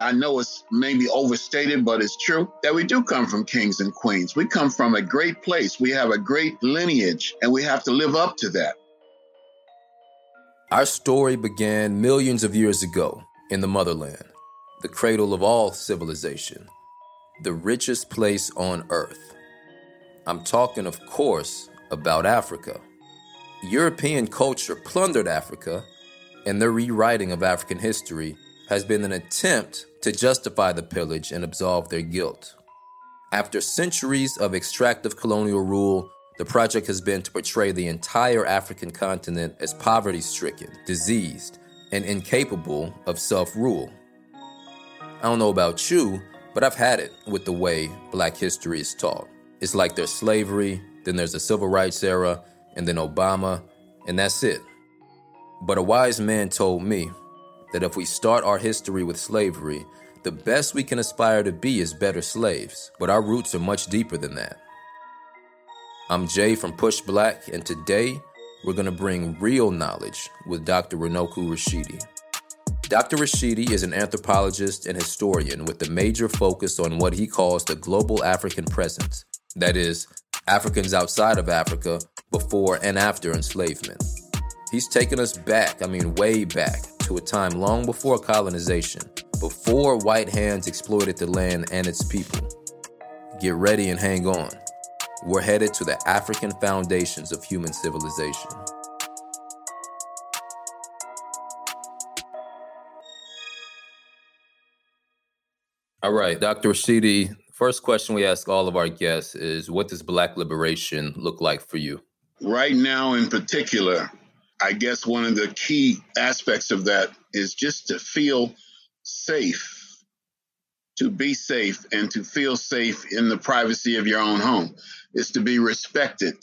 I know it's maybe overstated, but it's true that we do come from kings and queens. We come from a great place. We have a great lineage, and we have to live up to that. Our story began millions of years ago in the motherland, the cradle of all civilization, the richest place on earth. I'm talking, of course, about Africa. European culture plundered Africa, and their rewriting of African history has been an attempt to justify the pillage and absolve their guilt. After centuries of extractive colonial rule, the project has been to portray the entire African continent as poverty stricken, diseased, and incapable of self rule. I don't know about you, but I've had it with the way black history is taught. It's like there's slavery, then there's the civil rights era, and then Obama, and that's it. But a wise man told me that if we start our history with slavery, the best we can aspire to be is better slaves, but our roots are much deeper than that. I'm Jay from PushBlack, and today we're going to bring real knowledge with Dr. Runoko Rashidi. Dr. Rashidi is an anthropologist and historian with a major focus on what he calls the global African presence, that is, Africans outside of Africa before and after enslavement. He's taken us back, I mean, way back, to a time long before colonization, before white hands exploited the land and its people. Get ready and hang on. We're headed to the African foundations of human civilization. All right, Dr. Rashidi, first question we ask all of our guests is what does black liberation look like for you? Right now, in particular, I guess one of the key aspects of that is just to feel safe, to be safe, and to feel safe in the privacy of your own home. Is to be respected,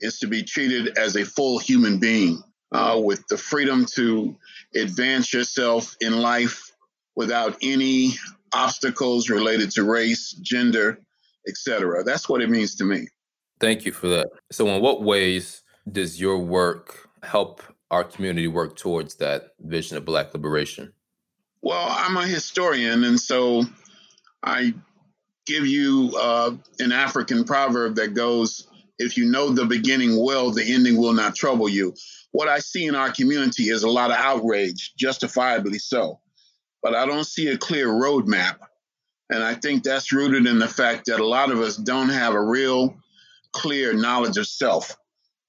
is to be treated as a full human being uh, with the freedom to advance yourself in life without any obstacles related to race, gender, etc. That's what it means to me. Thank you for that. So, in what ways does your work help our community work towards that vision of Black liberation? Well, I'm a historian, and so I give you uh, an African proverb that goes, If you know the beginning well, the ending will not trouble you. What I see in our community is a lot of outrage, justifiably so, but I don't see a clear roadmap. And I think that's rooted in the fact that a lot of us don't have a real clear knowledge of self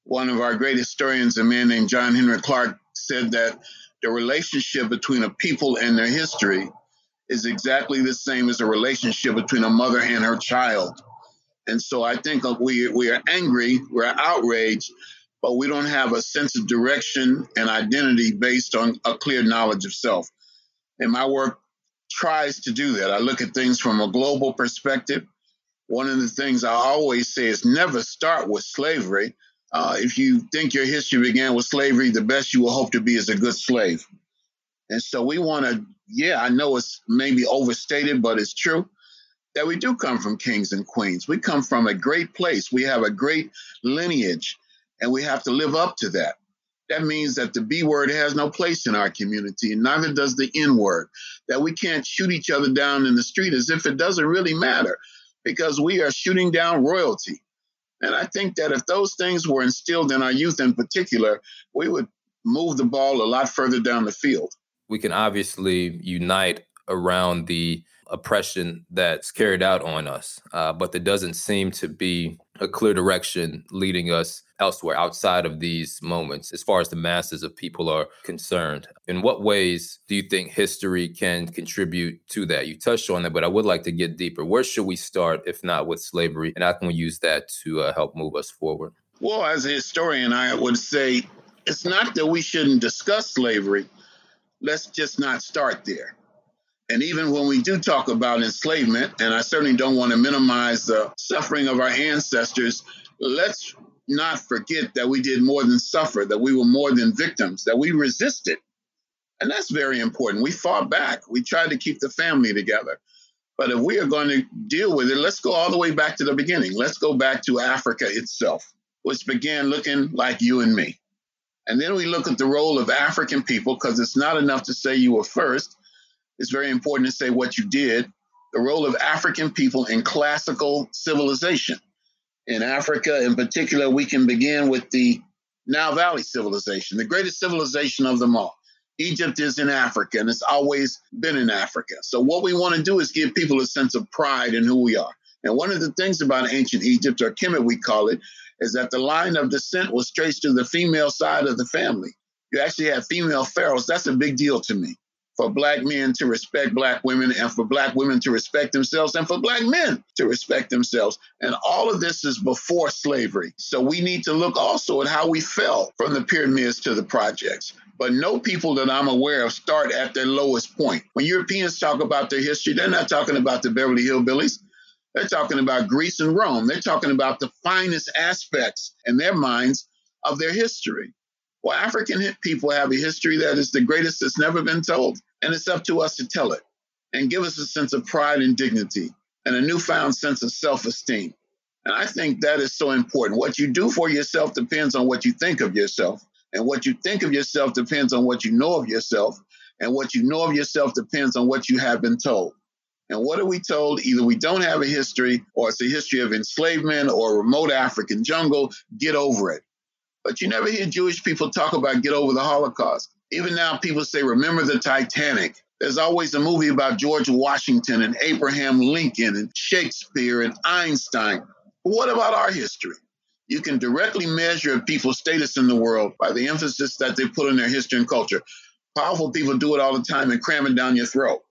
one of our great historians, a man named John Henrik Clarke, said that the relationship between a people and their history is exactly the same as a relationship between a mother and her child. And so I think we, we are angry, we're outraged, but we don't have a sense of direction and identity based on a clear knowledge of self. And my work tries to do that. I look at things from a global perspective. One of the things I always say is never start with slavery uh, if you think your history began with slavery, the best you will hope to be is a good slave. And so we want to, yeah, I know it's maybe overstated, but it's true that we do come from kings and queens. We come from a great place. We have a great lineage, and we have to live up to that. That means that the B word has no place in our community, and neither does the N word. That we can't shoot each other down in the street as if it doesn't really matter, because we are shooting down royalty. And I think that if those things were instilled in our youth in particular, we would move the ball a lot further down the field. We can obviously unite around the oppression that's carried out on us, uh, but there doesn't seem to be a clear direction leading us elsewhere outside of these moments as far as the masses of people are concerned. In what ways do you think history can contribute to that? You touched on that, but I would like to get deeper. Where should we start, if not with slavery? And how can we use that to uh, help move us forward? Well, as a historian, I would say it's not that we shouldn't discuss slavery. Let's just not start there. And even when we do talk about enslavement, and I certainly don't want to minimize the suffering of our ancestors, let's not forget that we did more than suffer, that we were more than victims, that we resisted. And that's very important. We fought back, we tried to keep the family together. But if we are going to deal with it, let's go all the way back to the beginning. Let's go back to Africa itself, which began looking like you and me. And then we look at the role of African people, because it's not enough to say you were first it's very important to say what you did, the role of African people in classical civilization. In Africa, in particular, we can begin with the Nile Valley civilization, the greatest civilization of them all. Egypt is in Africa and it's always been in Africa. So, what we want to do is give people a sense of pride in who we are. And one of the things about ancient Egypt, or Kemet, we call it, is that the line of descent was traced to the female side of the family. You actually had female pharaohs. That's a big deal to me. For black men to respect black women, and for black women to respect themselves, and for black men to respect themselves. And all of this is before slavery. So we need to look also at how we fell from the pyramids to the projects. But no people that I'm aware of start at their lowest point. When Europeans talk about their history, they're not talking about the Beverly Hillbillies. They're talking about Greece and Rome. They're talking about the finest aspects in their minds of their history. Well, African people have a history that is the greatest that's never been told, and it's up to us to tell it and give us a sense of pride and dignity and a newfound sense of self esteem. And I think that is so important. What you do for yourself depends on what you think of yourself. And what you think of yourself depends on what you know of yourself. And what you know of yourself depends on what you have been told. And what are we told? Either we don't have a history, or it's a history of enslavement or remote African jungle. Get over it. But you never hear Jewish people talk about get over the Holocaust. Even now, people say, remember the Titanic. There's always a movie about George Washington and Abraham Lincoln and Shakespeare and Einstein. But what about our history? You can directly measure people's status in the world by the emphasis that they put on their history and culture. Powerful people do it all the time and cram it down your throat.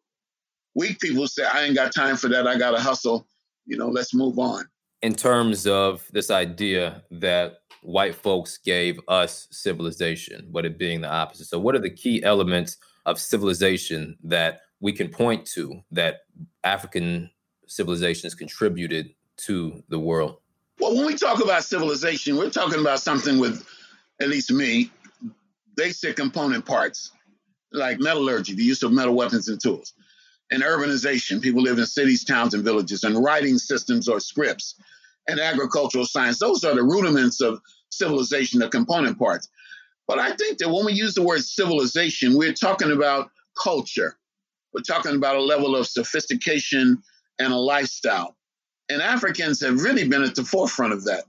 Weak people say, I ain't got time for that. I got to hustle. You know, let's move on. In terms of this idea that white folks gave us civilization, but it being the opposite. So, what are the key elements of civilization that we can point to that African civilizations contributed to the world? Well, when we talk about civilization, we're talking about something with, at least me, basic component parts like metallurgy, the use of metal weapons and tools and urbanization. People live in cities, towns, and villages, and writing systems or scripts, and agricultural science. Those are the rudiments of civilization, the component parts. But I think that when we use the word civilization, we're talking about culture. We're talking about a level of sophistication and a lifestyle. And Africans have really been at the forefront of that.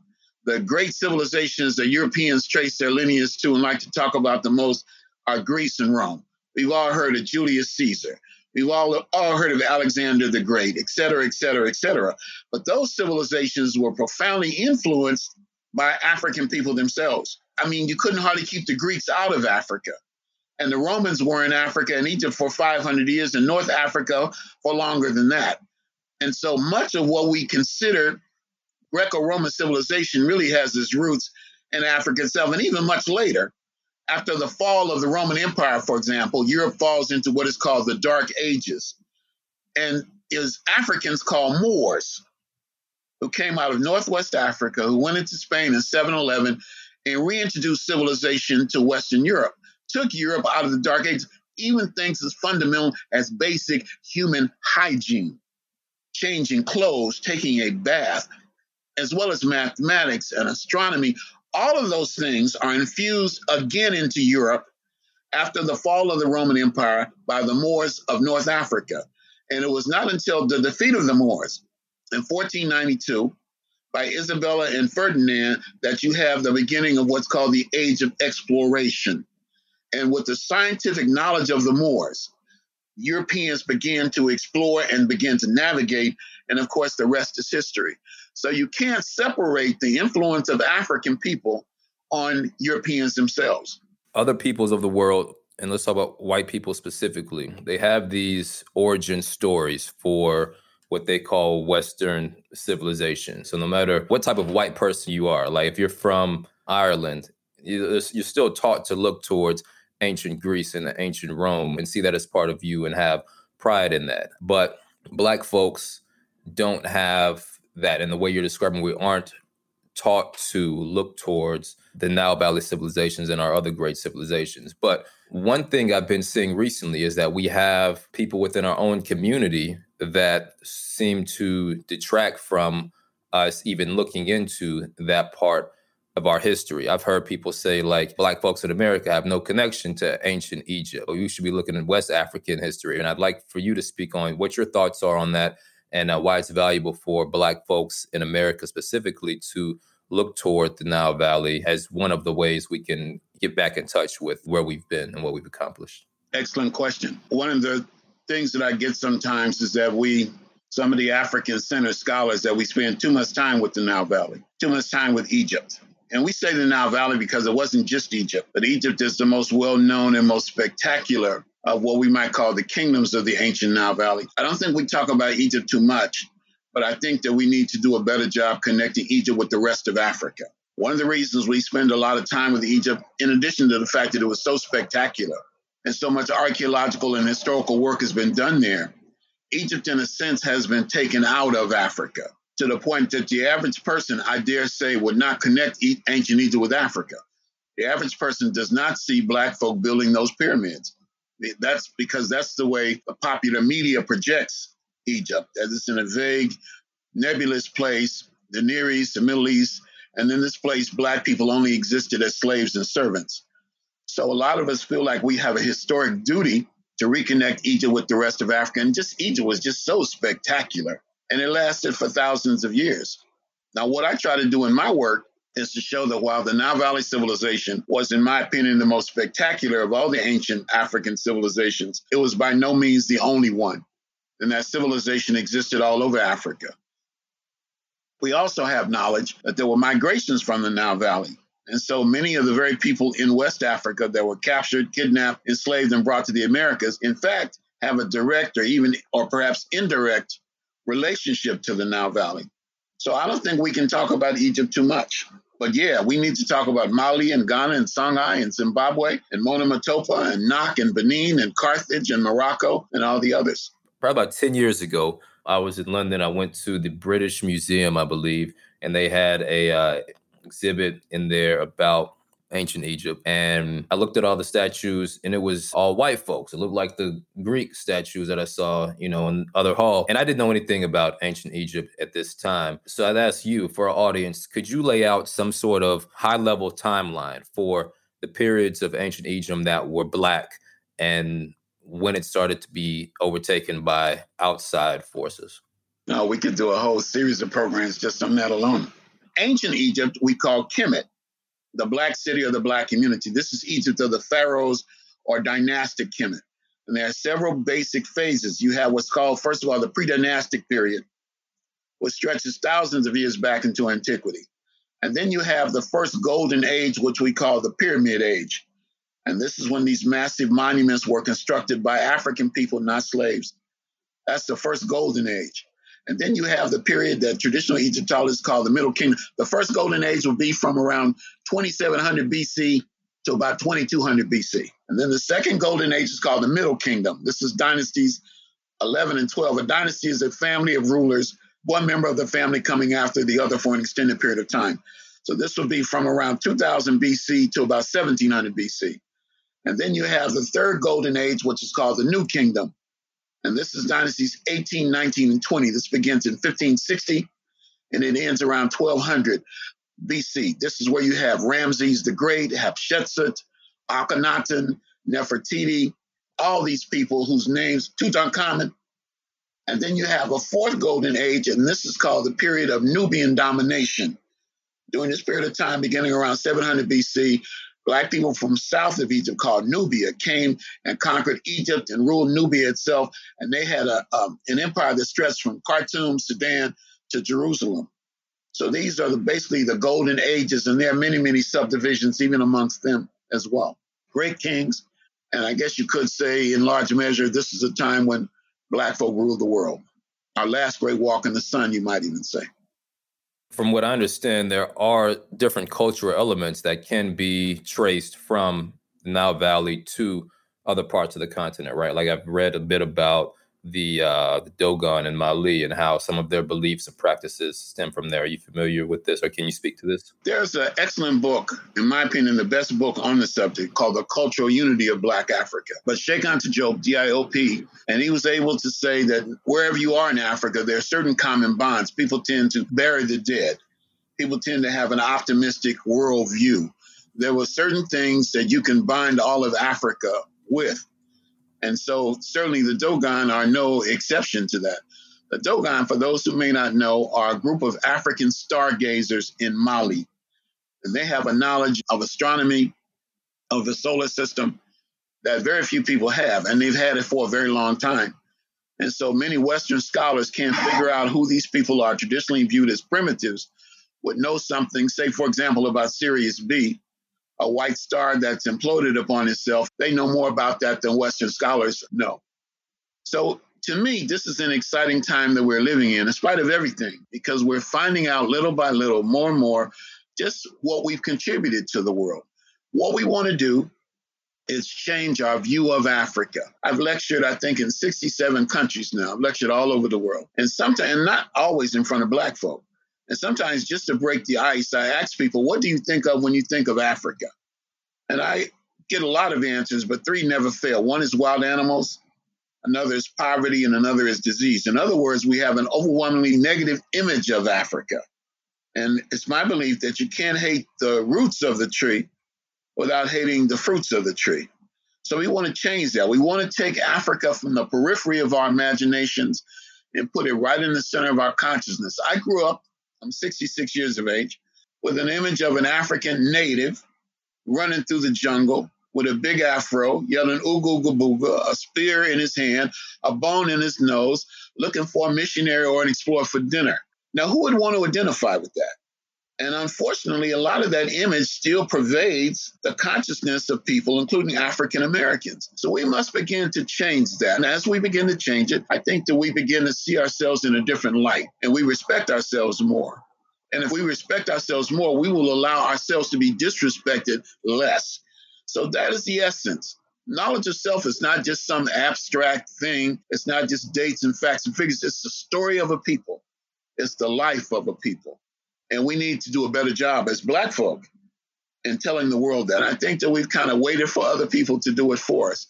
The great civilizations that Europeans trace their lineage to and like to talk about the most are Greece and Rome. We've all heard of Julius Caesar. We've all, all heard of Alexander the Great, et cetera, et cetera, et cetera. But those civilizations were profoundly influenced by African people themselves. I mean, you couldn't hardly keep the Greeks out of Africa. And the Romans were in Africa and Egypt for 500 years, and North Africa for longer than that. And so much of what we consider Greco Roman civilization really has its roots in Africa itself, and even much later after the fall of the Roman Empire, for example, Europe falls into what is called the Dark Ages. And is Africans called Moors, who came out of Northwest Africa, who went into Spain in 711 and reintroduced civilization to Western Europe, took Europe out of the Dark Ages, even things as fundamental as basic human hygiene, changing clothes, taking a bath, as well as mathematics and astronomy all of those things are infused again into Europe after the fall of the Roman Empire by the Moors of North Africa. And it was not until the defeat of the Moors in 1492 by Isabella and Ferdinand that you have the beginning of what's called the Age of Exploration. And with the scientific knowledge of the Moors, Europeans began to explore and begin to navigate. And of course, the rest is history. So you can't separate the influence of African people on Europeans themselves. Other peoples of the world, and let's talk about white people specifically, they have these origin stories for what they call Western civilization. So no matter what type of white person you are, like if you're from Ireland, you're still taught to look towards ancient Greece and ancient Rome and see that as part of you and have pride in that. But black folks don't have that in the way you're describing, we aren't taught to look towards the Nile Valley civilizations and our other great civilizations. But one thing I've been seeing recently is that we have people within our own community that seem to detract from us even looking into that part of our history. I've heard people say, like, black folks in America have no connection to ancient Egypt, or you should be looking at West African history. And I'd like for you to speak on what your thoughts are on that and uh, why it's valuable for black folks in America specifically to look toward the Nile Valley as one of the ways we can get back in touch with where we've been and what we've accomplished. Excellent question. One of the things that I get sometimes is that we some of the African center scholars that we spend too much time with the Nile Valley, too much time with Egypt. And we say the Nile Valley because it wasn't just Egypt, but Egypt is the most well known and most spectacular of what we might call the kingdoms of the ancient Nile Valley. I don't think we talk about Egypt too much, but I think that we need to do a better job connecting Egypt with the rest of Africa. One of the reasons we spend a lot of time with Egypt, in addition to the fact that it was so spectacular and so much archaeological and historical work has been done there, Egypt, in a sense, has been taken out of Africa to the point that the average person, I dare say, would not connect ancient Egypt with Africa. The average person does not see black folk building those pyramids. That's because that's the way the popular media projects Egypt, as it's in a vague, nebulous place, the Near East, the Middle East, and in this place, black people only existed as slaves and servants. So a lot of us feel like we have a historic duty to reconnect Egypt with the rest of Africa. And just Egypt was just so spectacular and it lasted for thousands of years. Now, what I try to do in my work is to show that while the Nile Valley civilization was, in my opinion, the most spectacular of all the ancient African civilizations, it was by no means the only one. And that civilization existed all over Africa. We also have knowledge that there were migrations from the Nile Valley. And so many of the very people in West Africa that were captured, kidnapped, enslaved, and brought to the Americas, in fact, have a direct or even, or perhaps indirect relationship to the Nile Valley. So I don't think we can talk about Egypt too much. But yeah, we need to talk about Mali and Ghana and Songhai and Zimbabwe and Monomotapa and Nok and Benin and Carthage and Morocco and all the others. Probably about 10 years ago, I was in London. I went to the British Museum, I believe, and they had a uh, exhibit in there about ancient Egypt. And I looked at all the statues and it was all white folks. It looked like the Greek statues that I saw, you know, in other hall. And I didn't know anything about ancient Egypt at this time. So I'd ask you, for our audience, could you lay out some sort of high level timeline for the periods of ancient Egypt that were black and when it started to be overtaken by outside forces? No, we could do a whole series of programs just on that alone. Ancient Egypt, we call Kemet the black city or the black community. This is Egypt of the pharaohs or dynastic Kemet. And there are several basic phases. You have what's called, first of all, the pre dynastic period, which stretches thousands of years back into antiquity. And then you have the first golden age, which we call the pyramid age. And this is when these massive monuments were constructed by African people, not slaves. That's the first golden age. And then you have the period that traditional Egyptologists call the Middle Kingdom. The first golden age will be from around 2700 BC to about 2200 BC. And then the second golden age is called the Middle Kingdom. This is dynasties 11 and 12. A dynasty is a family of rulers, one member of the family coming after the other for an extended period of time. So this will be from around 2000 BC to about 1700 BC. And then you have the third golden age, which is called the New Kingdom. And this is dynasties 18, 19, and 20. This begins in 1560 and it ends around 1200 BC. This is where you have Ramses the Great, Hatshepsut, Akhenaten, Nefertiti, all these people whose names, Tutankhamun. And then you have a fourth golden age, and this is called the period of Nubian domination. During this period of time, beginning around 700 BC, Black people from south of Egypt called Nubia came and conquered Egypt and ruled Nubia itself. And they had a, um, an empire that stretched from Khartoum, Sudan to Jerusalem. So these are the, basically the golden ages, and there are many, many subdivisions even amongst them as well. Great kings. And I guess you could say, in large measure, this is a time when Black folk ruled the world. Our last great walk in the sun, you might even say from what I understand, there are different cultural elements that can be traced from Nile Valley to other parts of the continent, right? Like I've read a bit about the uh, the Dogon and Mali and how some of their beliefs and practices stem from there. Are you familiar with this, or can you speak to this? There's an excellent book, in my opinion, the best book on the subject called "The Cultural Unity of Black Africa" by Cheikh Anta Diop, D-I-O-P, and he was able to say that wherever you are in Africa, there are certain common bonds. People tend to bury the dead. people tend to have an optimistic worldview. There were certain things that you can bind all of Africa with. And so, certainly, the Dogon are no exception to that. The Dogon, for those who may not know, are a group of African stargazers in Mali. And they have a knowledge of astronomy, of the solar system, that very few people have. And they've had it for a very long time. And so many Western scholars can't figure out who these people are traditionally viewed as primitives would know something, say, for example, about Sirius B, a white star that's imploded upon itself. They know more about that than Western scholars know. So to me, this is an exciting time that we're living in, in spite of everything, because we're finding out little by little, more and more, just what we've contributed to the world. What we want to do is change our view of Africa. I've lectured, I think, in 67 countries now. I've lectured all over the world, and sometimes, and not always in front of Black folk. And sometimes, just to break the ice, I ask people, "What do you think of when you think of Africa?" And I get a lot of answers, but three never fail. One is wild animals, another is poverty, and another is disease. In other words, we have an overwhelmingly negative image of Africa. And it's my belief that you can't hate the roots of the tree without hating the fruits of the tree. So we want to change that. We want to take Africa from the periphery of our imaginations and put it right in the center of our consciousness. I grew up, I'm 66 years of age, with an image of an African native running through the jungle with a big afro, yelling ooga ooga booga, a spear in his hand, a bone in his nose, looking for a missionary or an explorer for dinner. Now, who would want to identify with that? And unfortunately, a lot of that image still pervades the consciousness of people, including African Americans. So we must begin to change that. And as we begin to change it, I think that we begin to see ourselves in a different light and we respect ourselves more. And if we respect ourselves more, we will allow ourselves to be disrespected less. So that is the essence. Knowledge of self is not just some abstract thing, it's not just dates and facts and figures, it's the story of a people, it's the life of a people. And we need to do a better job as Black folk in telling the world that. I think that we've kind of waited for other people to do it for us.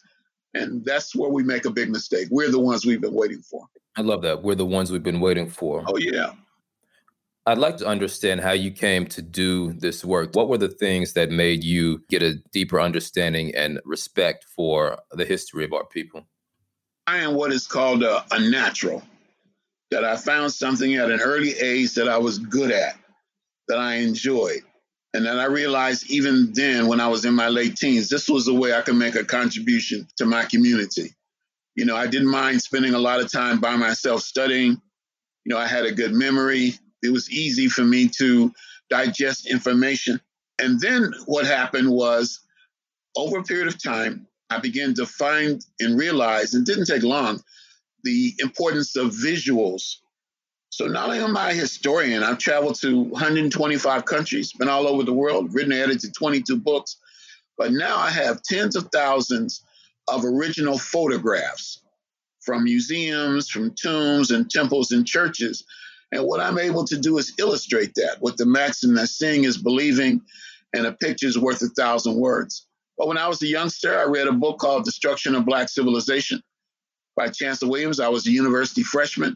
And that's where we make a big mistake. We're the ones we've been waiting for. I love that. We're the ones we've been waiting for. Oh, yeah. I'd like to understand how you came to do this work. What were the things that made you get a deeper understanding and respect for the history of our people? I am what is called a, a natural, that I found something at an early age that I was good at that I enjoyed. And then I realized even then, when I was in my late teens, this was a way I could make a contribution to my community. You know, I didn't mind spending a lot of time by myself studying. You know, I had a good memory. It was easy for me to digest information. And then what happened was, over a period of time, I began to find and realize, and didn't take long, the importance of visuals so not only am I a historian, I've traveled to 125 countries, been all over the world, written and edited 22 books, but now I have tens of thousands of original photographs from museums, from tombs and temples and churches. And what I'm able to do is illustrate that with the maxim that seeing is believing and a picture is worth a thousand words. But when I was a youngster, I read a book called Destruction of Black Civilization by Chancellor Williams. I was a university freshman.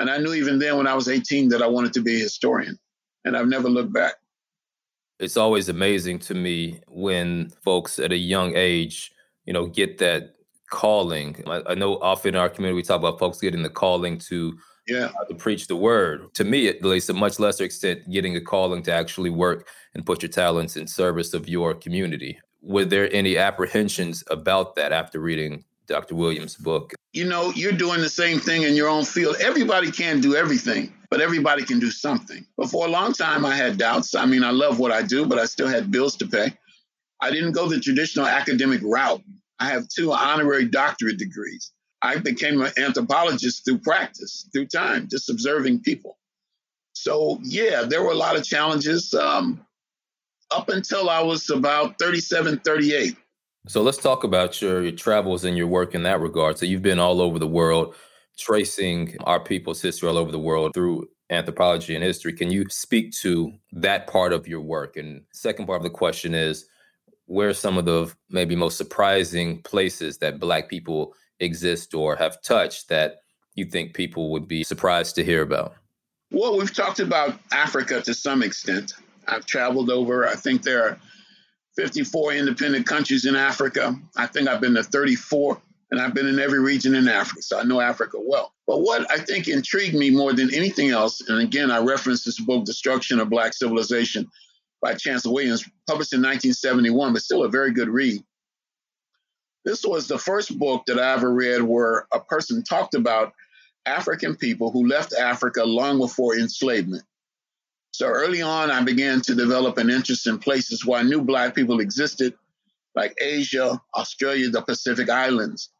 And I knew even then when I was 18 that I wanted to be a historian. And I've never looked back. It's always amazing to me when folks at a young age, you know, get that calling. I, I know often in our community we talk about folks getting the calling to yeah. Uh, to preach the word. To me, at least, a much lesser extent, getting a calling to actually work and put your talents in service of your community. Were there any apprehensions about that after reading Dr. Williams' book. You know, you're doing the same thing in your own field. Everybody can't do everything, but everybody can do something. But for a long time, I had doubts. I mean, I love what I do, but I still had bills to pay. I didn't go the traditional academic route. I have two honorary doctorate degrees. I became an anthropologist through practice, through time, just observing people. So, yeah, there were a lot of challenges um, up until I was about 37, 38. So let's talk about your, your travels and your work in that regard. So you've been all over the world, tracing our people's history all over the world through anthropology and history. Can you speak to that part of your work? And second part of the question is, where are some of the maybe most surprising places that Black people exist or have touched that you think people would be surprised to hear about? Well, we've talked about Africa to some extent. I've traveled over, I think there are 54 independent countries in Africa. I think I've been to 34, and I've been in every region in Africa, so I know Africa well. But what I think intrigued me more than anything else, and again, I reference this book, Destruction of Black Civilization by Chancellor Williams, published in 1971, but still a very good read. This was the first book that I ever read where a person talked about African people who left Africa long before enslavement. So early on, I began to develop an interest in places where I knew Black people existed, like Asia, Australia, the Pacific Islands.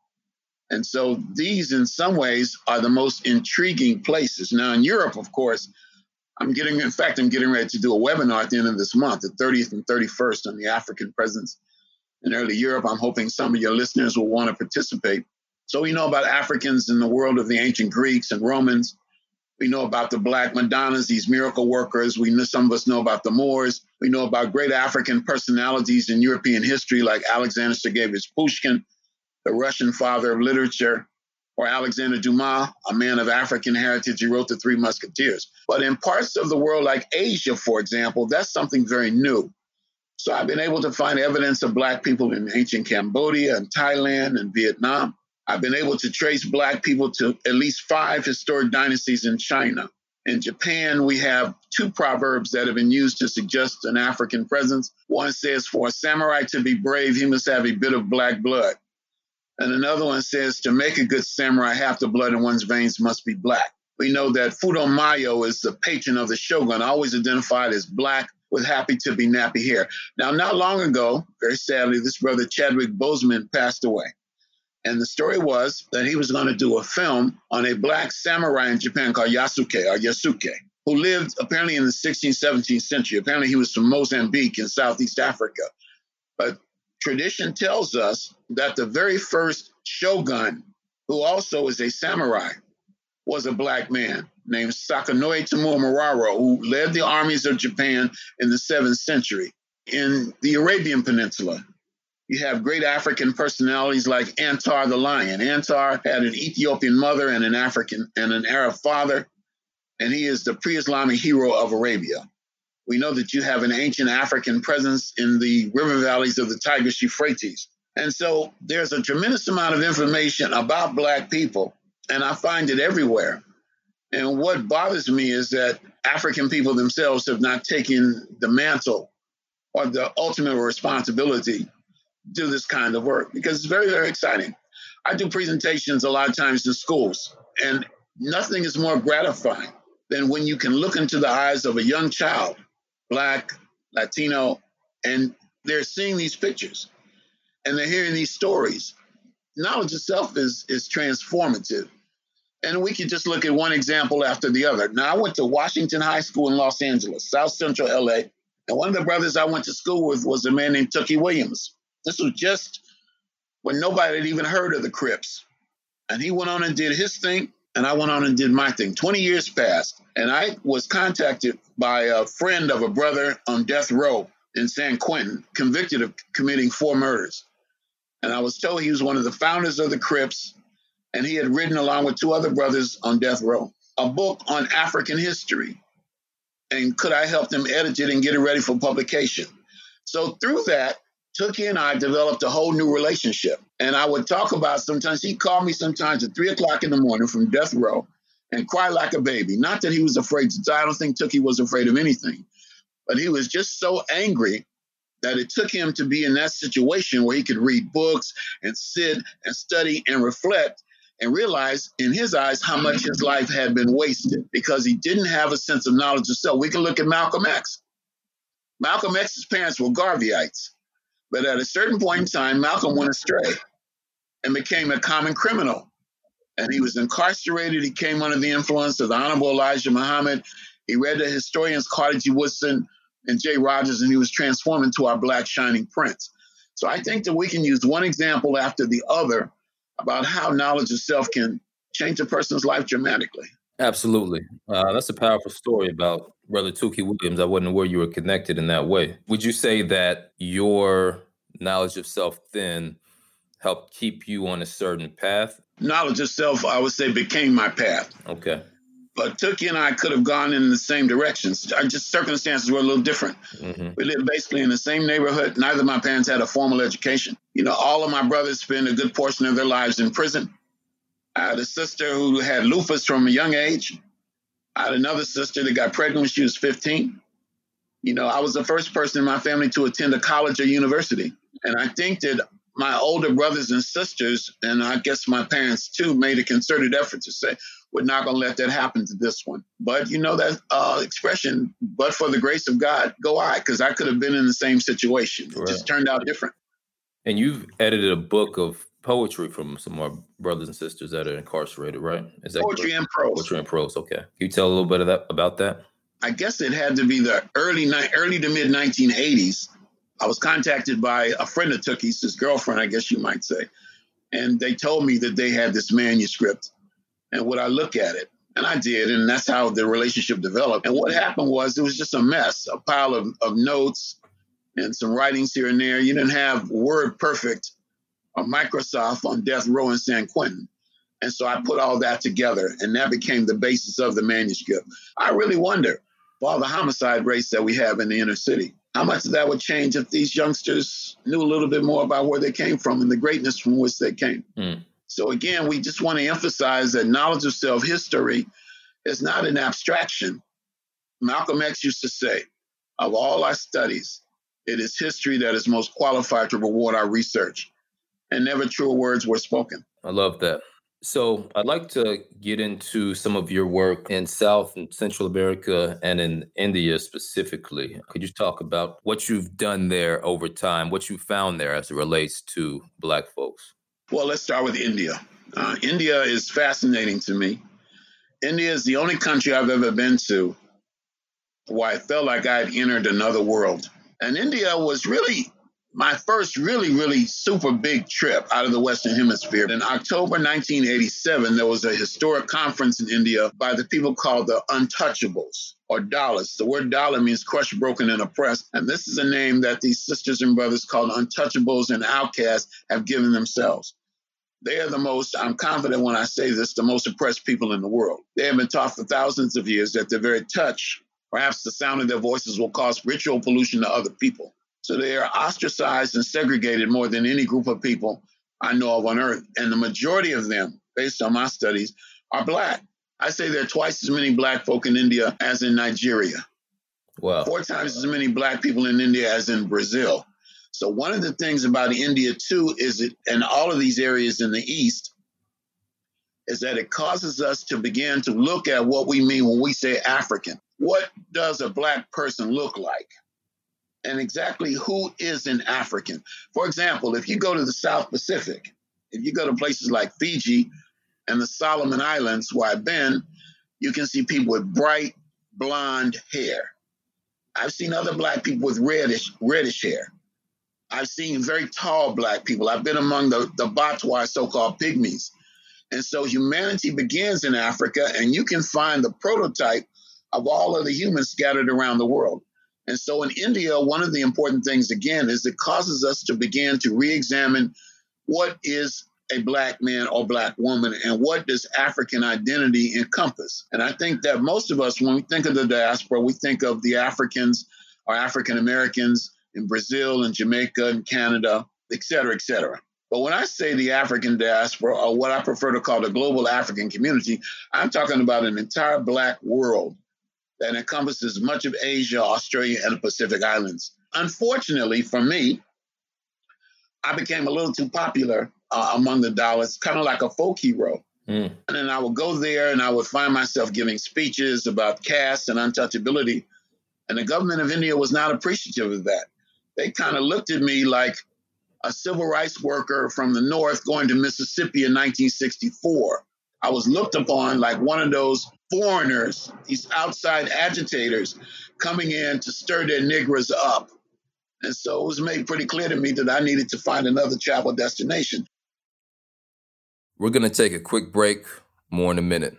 And so these, in some ways, are the most intriguing places. Now, in Europe, of course, I'm getting, in fact, I'm getting ready to do a webinar at the end of this month, the 30th and 31st, on the African presence in early Europe. I'm hoping some of your listeners will want to participate. So we know about Africans in the world of the ancient Greeks and Romans. We know about the Black Madonnas, these miracle workers. We know some of us know about the Moors. We know about great African personalities in European history, like Alexander Sergeyevich Pushkin, the Russian father of literature, or Alexander Dumas, a man of African heritage. He wrote The Three Musketeers. But in parts of the world, like Asia, for example, that's something very new. So I've been able to find evidence of Black people in ancient Cambodia and Thailand and Vietnam. I've been able to trace Black people to at least five historic dynasties in China. In Japan, we have two proverbs that have been used to suggest an African presence. One says, For a samurai to be brave, he must have a bit of black blood. And another one says, To make a good samurai, half the blood in one's veins must be black. We know that Fudo is the patron of the shogun, always identified as black with happy to be nappy hair. Now, not long ago, very sadly, this brother Chadwick Boseman passed away. And the story was that he was going to do a film on a black samurai in Japan called Yasuke or Yasuke, who lived apparently in the 16th, 17th century. Apparently, he was from Mozambique in Southeast Africa. But tradition tells us that the very first shogun, who also is a samurai, was a black man named Sakanoi Tomoe who led the armies of Japan in the seventh century in the Arabian Peninsula. You have great African personalities like Antar the lion. Antar had an Ethiopian mother and an African and an Arab father, and he is the pre-Islamic hero of Arabia. We know that you have an ancient African presence in the river valleys of the Tigris Euphrates. And so there's a tremendous amount of information about Black people, and I find it everywhere. And what bothers me is that African people themselves have not taken the mantle or the ultimate responsibility do this kind of work because it's very, very exciting. I do presentations a lot of times in schools, and nothing is more gratifying than when you can look into the eyes of a young child, Black, Latino, and they're seeing these pictures and they're hearing these stories. Knowledge itself is, is transformative. And we can just look at one example after the other. Now, I went to Washington High School in Los Angeles, South Central LA. And one of the brothers I went to school with was a man named Tookie Williams. This was just when nobody had even heard of the Crips. And he went on and did his thing, and I went on and did my thing. 20 years passed, and I was contacted by a friend of a brother on death row in San Quentin, convicted of committing four murders. And I was told he was one of the founders of the Crips and he had written, along with two other brothers on death row, a book on African history. And could I help them edit it and get it ready for publication? So through that, Tookie and I developed a whole new relationship. And I would talk about sometimes, he called me sometimes at three o'clock in the morning from death row and cry like a baby. Not that he was afraid to die. I don't think Tookie was afraid of anything. But he was just so angry that it took him to be in that situation where he could read books and sit and study and reflect and realize in his eyes how much his life had been wasted because he didn't have a sense of knowledge of self. We can look at Malcolm X. Malcolm X's parents were Garveyites, but at a certain point in time, Malcolm went astray and became a common criminal. And he was incarcerated. He came under the influence of the Honorable Elijah Muhammad. He read the historians Carter G. Woodson and Jay Rogers, and he was transformed into our Black Shining Prince. So I think that we can use one example after the other about how knowledge of self can change a person's life dramatically. Absolutely. Uh, that's a powerful story about Brother Tookie Williams. I wasn't aware you were connected in that way. Would you say that your knowledge of self then helped keep you on a certain path? Knowledge of self, I would say, became my path. Okay. But Tookie and I could have gone in the same directions. Just circumstances were a little different. Mm-hmm. We lived basically in the same neighborhood. Neither of my parents had a formal education. You know, all of my brothers spent a good portion of their lives in prison. I had a sister who had lupus from a young age. I had another sister that got pregnant when she was 15. You know, I was the first person in my family to attend a college or university. And I think that my older brothers and sisters, and I guess my parents too, made a concerted effort to say, we're not going to let that happen to this one. But you know that uh, expression, but for the grace of God, go I, because I could have been in the same situation. It just turned out different. And you've edited a book of poetry from some of our brothers and sisters that are incarcerated, right? Is that poetry correct? and prose? Poetry and prose. Okay. Can you tell a little bit of that about that? I guess it had to be the early early to mid 1980s. I was contacted by a friend of Tookie's, his girlfriend, I guess you might say, and they told me that they had this manuscript, and would I look at it? And I did, and that's how the relationship developed. And what happened was it was just a mess, a pile of, of notes and some writings here and there. You didn't have WordPerfect or Microsoft on death row in San Quentin. And so I put all that together, and that became the basis of the manuscript. I really wonder, for all the homicide rates that we have in the inner city, how much of that would change if these youngsters knew a little bit more about where they came from and the greatness from which they came. Mm. So again, we just want to emphasize that knowledge of self history is not an abstraction. Malcolm X used to say, of all our studies, it is history that is most qualified to reward our research. And never truer words were spoken. I love that. So, I'd like to get into some of your work in South and Central America and in India specifically. Could you talk about what you've done there over time, what you found there as it relates to Black folks? Well, let's start with India. Uh, India is fascinating to me. India is the only country I've ever been to where I felt like I'd entered another world. And India was really my first really, really super big trip out of the Western Hemisphere. In October 1987, there was a historic conference in India by the people called the Untouchables or Dalits. The word Dalit means crushed, broken, and oppressed. And this is a name that these sisters and brothers called Untouchables and Outcasts have given themselves. They are the most, I'm confident when I say this, the most oppressed people in the world. They have been taught for thousands of years that their very touch, perhaps the sound of their voices, will cause ritual pollution to other people. So they are ostracized and segregated more than any group of people I know of on earth. And the majority of them, based on my studies, are black. I say there are twice as many black folk in India as in Nigeria. Wow. Four times as many black people in India as in Brazil. So one of the things about India too is it and all of these areas in the east is that it causes us to begin to look at what we mean when we say African. What does a black person look like? And exactly who is an African. For example, if you go to the South Pacific, if you go to places like Fiji and the Solomon Islands, where I've been, you can see people with bright blonde hair. I've seen other black people with reddish reddish hair. I've seen very tall black people. I've been among the, the Batwa, so-called pygmies. And so humanity begins in Africa, and you can find the prototype of all of the humans scattered around the world. And so in India, one of the important things, again, is it causes us to begin to re examine what is a black man or black woman and what does African identity encompass. And I think that most of us, when we think of the diaspora, we think of the Africans or African Americans in Brazil and Jamaica and Canada, et cetera, et cetera. But when I say the African diaspora, or what I prefer to call the global African community, I'm talking about an entire Black world that encompasses much of Asia, Australia, and the Pacific Islands. Unfortunately for me, I became a little too popular uh, among the Dalits, kind of like a folk hero. Mm. And then I would go there and I would find myself giving speeches about caste and untouchability. And the government of India was not appreciative of that. They kind of looked at me like a civil rights worker from the North going to Mississippi in 1964. I was looked upon like one of those foreigners, these outside agitators coming in to stir their niggers up. And so it was made pretty clear to me that I needed to find another travel destination. We're going to take a quick break, more in a minute.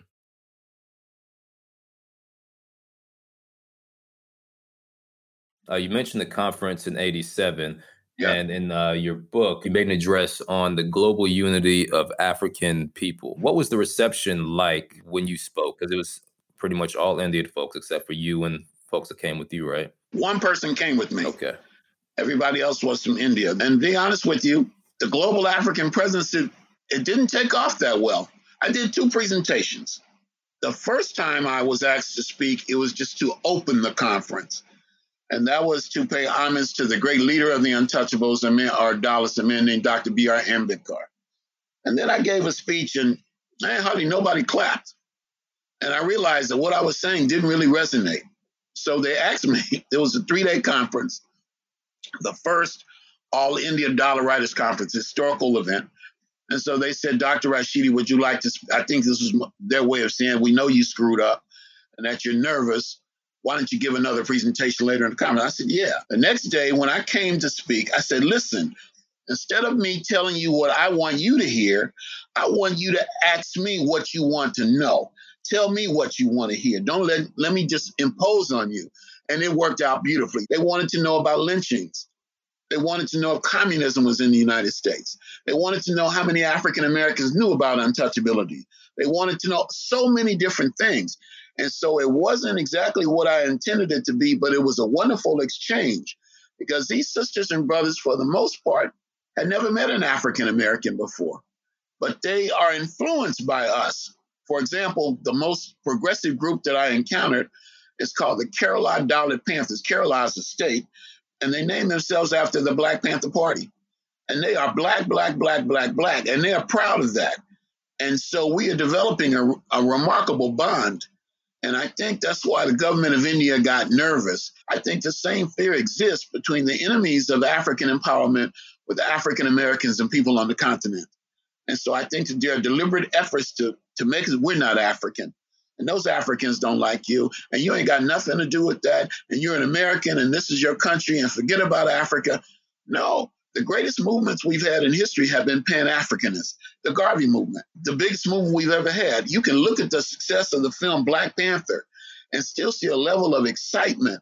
Uh, you mentioned the conference in 87. Yeah. And in uh, your book, you made an address on the global unity of African people. What was the reception like when you spoke? Because it was pretty much all Indian folks except for you and folks that came with you, right? One person came with me. Okay. Everybody else was from India. And be honest with you, the global African presence, it, it didn't take off that well. I did two presentations. The first time I was asked to speak, it was just to open the conference. And that was to pay homage to the great leader of the Untouchables, a man, our Dalits, a man named Dr. B.R. Ambedkar. And then I gave a speech, and man, hardly nobody clapped. And I realized that what I was saying didn't really resonate. So they asked me, it was a three day conference, the first All India Dalit Writers Conference, historical event. And so they said, Dr. Rashidi, would you like to? I think this was their way of saying, we know you screwed up and that you're nervous. Why don't you give another presentation later in the conference? I said, yeah. The next day, when I came to speak, I said, listen, instead of me telling you what I want you to hear, I want you to ask me what you want to know. Tell me what you want to hear. Don't let, let me just impose on you. And it worked out beautifully. They wanted to know about lynchings. They wanted to know if communism was in the United States. They wanted to know how many African Americans knew about untouchability. They wanted to know so many different things. And so it wasn't exactly what I intended it to be, but it was a wonderful exchange because these sisters and brothers, for the most part, had never met an African American before, but they are influenced by us. For example, the most progressive group that I encountered is called the Carolina Dalit Panthers. Carolina is state, and they name themselves after the Black Panther Party. And they are black, black, black, black, black, and they are proud of that. And so we are developing a, a remarkable bond. And I think that's why the government of India got nervous. I think the same fear exists between the enemies of African empowerment with African Americans and people on the continent. And so I think that there are deliberate efforts to, to make us, we're not African. And those Africans don't like you. And you ain't got nothing to do with that. And you're an American and this is your country and forget about Africa. No, the greatest movements we've had in history have been Pan Africanists. The Garvey movement, the biggest movement we've ever had. You can look at the success of the film Black Panther and still see a level of excitement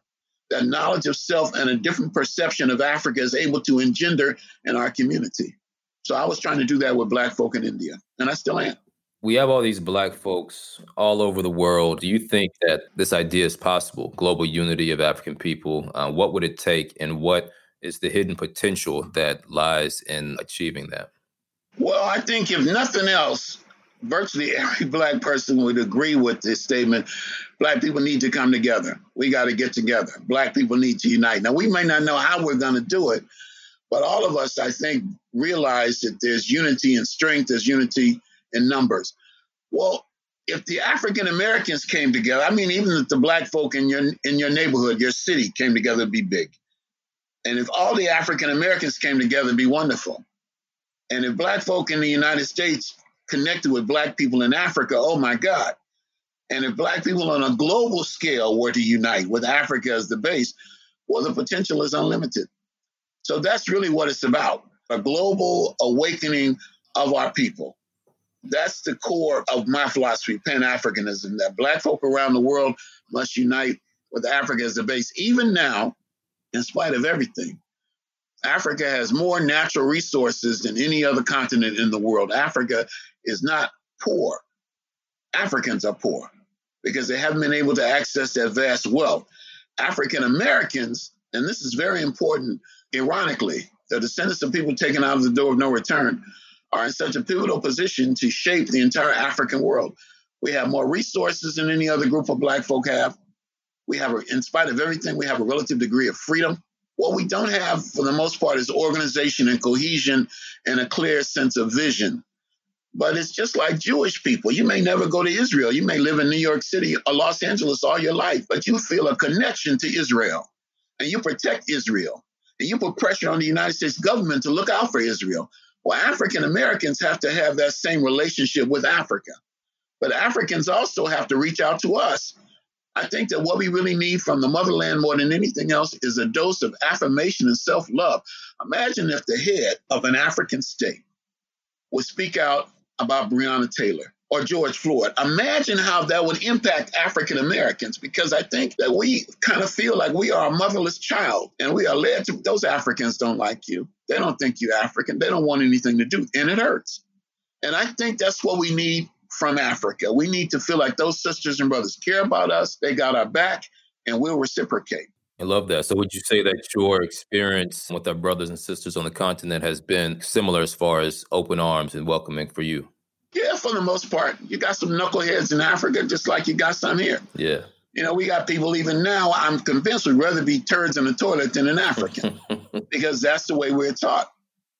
that knowledge of self and a different perception of Africa is able to engender in our community. So I was trying to do that with Black folk in India, and I still am. We have all these Black folks all over the world. Do you think that this idea is possible? Global unity of African people. Uh, what would it take, and what is the hidden potential that lies in achieving that? Well, I think if nothing else, virtually every black person would agree with this statement. Black people need to come together. We got to get together. Black people need to unite. Now, we may not know how we're going to do it, but all of us, I think, realize that there's unity in strength, there's unity in numbers. Well, if the African Americans came together, I mean, even if the black folk in your in your neighborhood, your city came together, it'd be big. And if all the African Americans came together, it'd be wonderful. And if black folk in the United States connected with black people in Africa, oh my God. And if black people on a global scale were to unite with Africa as the base, well, the potential is unlimited. So that's really what it's about a global awakening of our people. That's the core of my philosophy, Pan Africanism, that black folk around the world must unite with Africa as the base. Even now, in spite of everything, Africa has more natural resources than any other continent in the world. Africa is not poor. Africans are poor because they haven't been able to access that vast wealth. African Americans, and this is very important, ironically, the descendants of people taken out of the door of no return are in such a pivotal position to shape the entire African world. We have more resources than any other group of Black folk have. We have, a, in spite of everything, we have a relative degree of freedom. What we don't have, for the most part, is organization and cohesion and a clear sense of vision. But it's just like Jewish people. You may never go to Israel. You may live in New York City or Los Angeles all your life, but you feel a connection to Israel and you protect Israel and you put pressure on the United States government to look out for Israel. Well, African Americans have to have that same relationship with Africa. But Africans also have to reach out to us. I think that what we really need from the motherland more than anything else is a dose of affirmation and self love. Imagine if the head of an African state would speak out about Breonna Taylor or George Floyd. Imagine how that would impact African Americans because I think that we kind of feel like we are a motherless child and we are led to those Africans don't like you. They don't think you're African. They don't want anything to do, and it hurts. And I think that's what we need from Africa. We need to feel like those sisters and brothers care about us, they got our back, and we'll reciprocate. I love that. So, would you say that your experience with our brothers and sisters on the continent has been similar as far as open arms and welcoming for you? Yeah, for the most part. You got some knuckleheads in Africa, just like you got some here. Yeah. You know, we got people even now, I'm convinced we'd rather be turds in the toilet than an African because that's the way we're taught.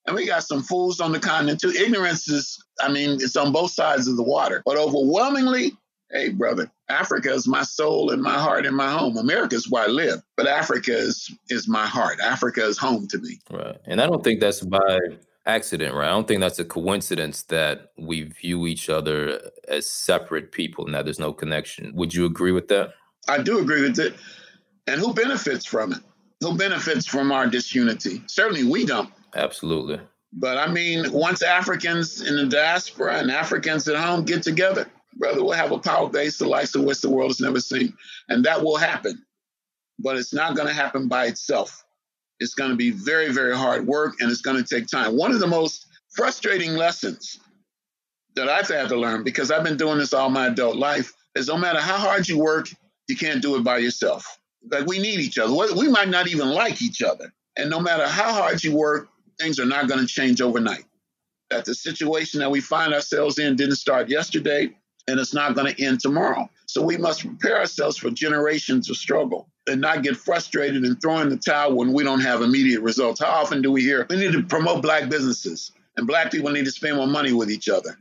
And we got some fools on the continent too. Ignorance is, I mean, it's on both sides of the water. But overwhelmingly, hey, brother, Africa is my soul and my heart and my home. America is where I live, but Africa is is my heart. Africa is home to me. Right. And I don't think that's by accident, right? I don't think that's a coincidence that we view each other as separate people and that there's no connection. Would you agree with that? I do agree with it. And who benefits from it? Who benefits from our disunity? Certainly we don't. Absolutely. But I mean, once Africans in the diaspora and Africans at home get together, brother, we'll have a power base the likes of which the world has never seen. And that will happen. But it's not going to happen by itself. It's going to be very, very hard work and it's going to take time. One of the most frustrating lessons that I've had to learn, because I've been doing this all my adult life, is no matter how hard you work, you can't do it by yourself. Like we need each other. We might not even like each other. And no matter how hard you work, things are not going to change overnight. That the situation that we find ourselves in didn't start yesterday and it's not going to end tomorrow. So we must prepare ourselves for generations of struggle and not get frustrated and throw in the towel when we don't have immediate results. How often do we hear we need to promote black businesses and black people need to spend more money with each other?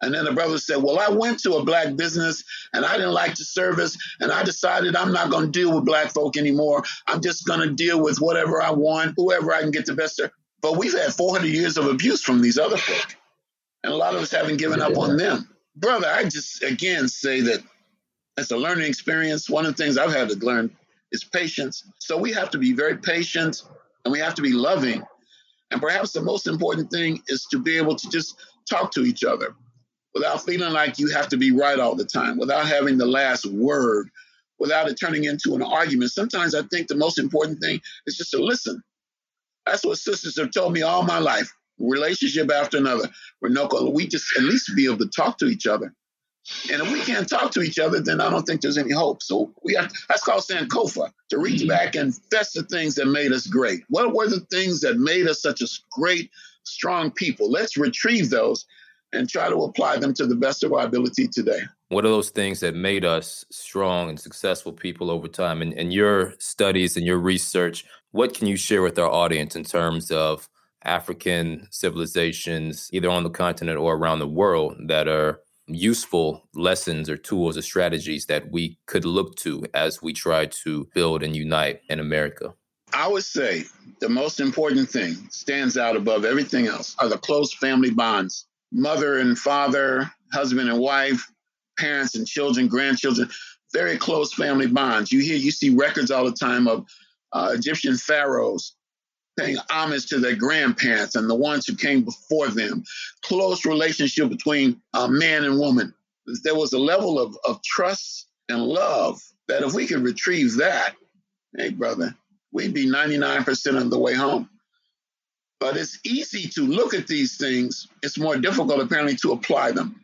And then the brother said, Well, I went to a black business and I didn't like the service. And I decided I'm not going to deal with black folk anymore. I'm just going to deal with whatever I want, whoever I can get the best. But we've had 400 years of abuse from these other folk. And a lot of us haven't given up on them. Brother, I just again say that it's a learning experience. One of the things I've had to learn is patience. So we have to be very patient and we have to be loving. And perhaps the most important thing is to be able to just talk to each other without feeling like you have to be right all the time, without having the last word, without it turning into an argument. Sometimes I think the most important thing is just to listen. That's what sisters have told me all my life relationship after another. We're no, we just at least be able to talk to each other. And if we can't talk to each other, then I don't think there's any hope. So we have that's called Sankofa, to reach mm-hmm. back and fetch the things that made us great. What were the things that made us such a great, strong people? Let's retrieve those and try to apply them to the best of our ability today. What are those things that made us strong and successful people over time? And, and your studies and your research, what can you share with our audience in terms of African civilizations, either on the continent or around the world, that are useful lessons or tools or strategies that we could look to as we try to build and unite in America? I would say the most important thing stands out above everything else are the close family bonds mother and father, husband and wife, parents and children, grandchildren, very close family bonds. You hear, you see records all the time of uh, Egyptian pharaohs paying homage to their grandparents and the ones who came before them. Close relationship between uh, man and woman. There was a level of, of trust and love that if we could retrieve that, hey, brother, we'd be 99% of the way home. But it's easy to look at these things. It's more difficult, apparently, to apply them.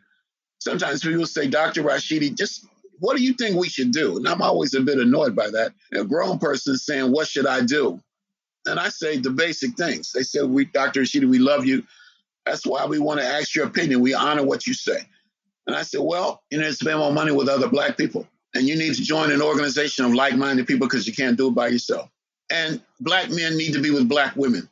Sometimes people say, Dr. Rashidi, just what do you think we should do? And I'm always a bit annoyed by that. A grown person saying, What should I do? And I say the basic things. They said, We, Dr. Rashidi, we love you. That's why we want to ask your opinion. We honor what you say. And I said, Well, you need to spend more money with other Black people. And you need to join an organization of like minded people because you can't do it by yourself. And Black men need to be with Black women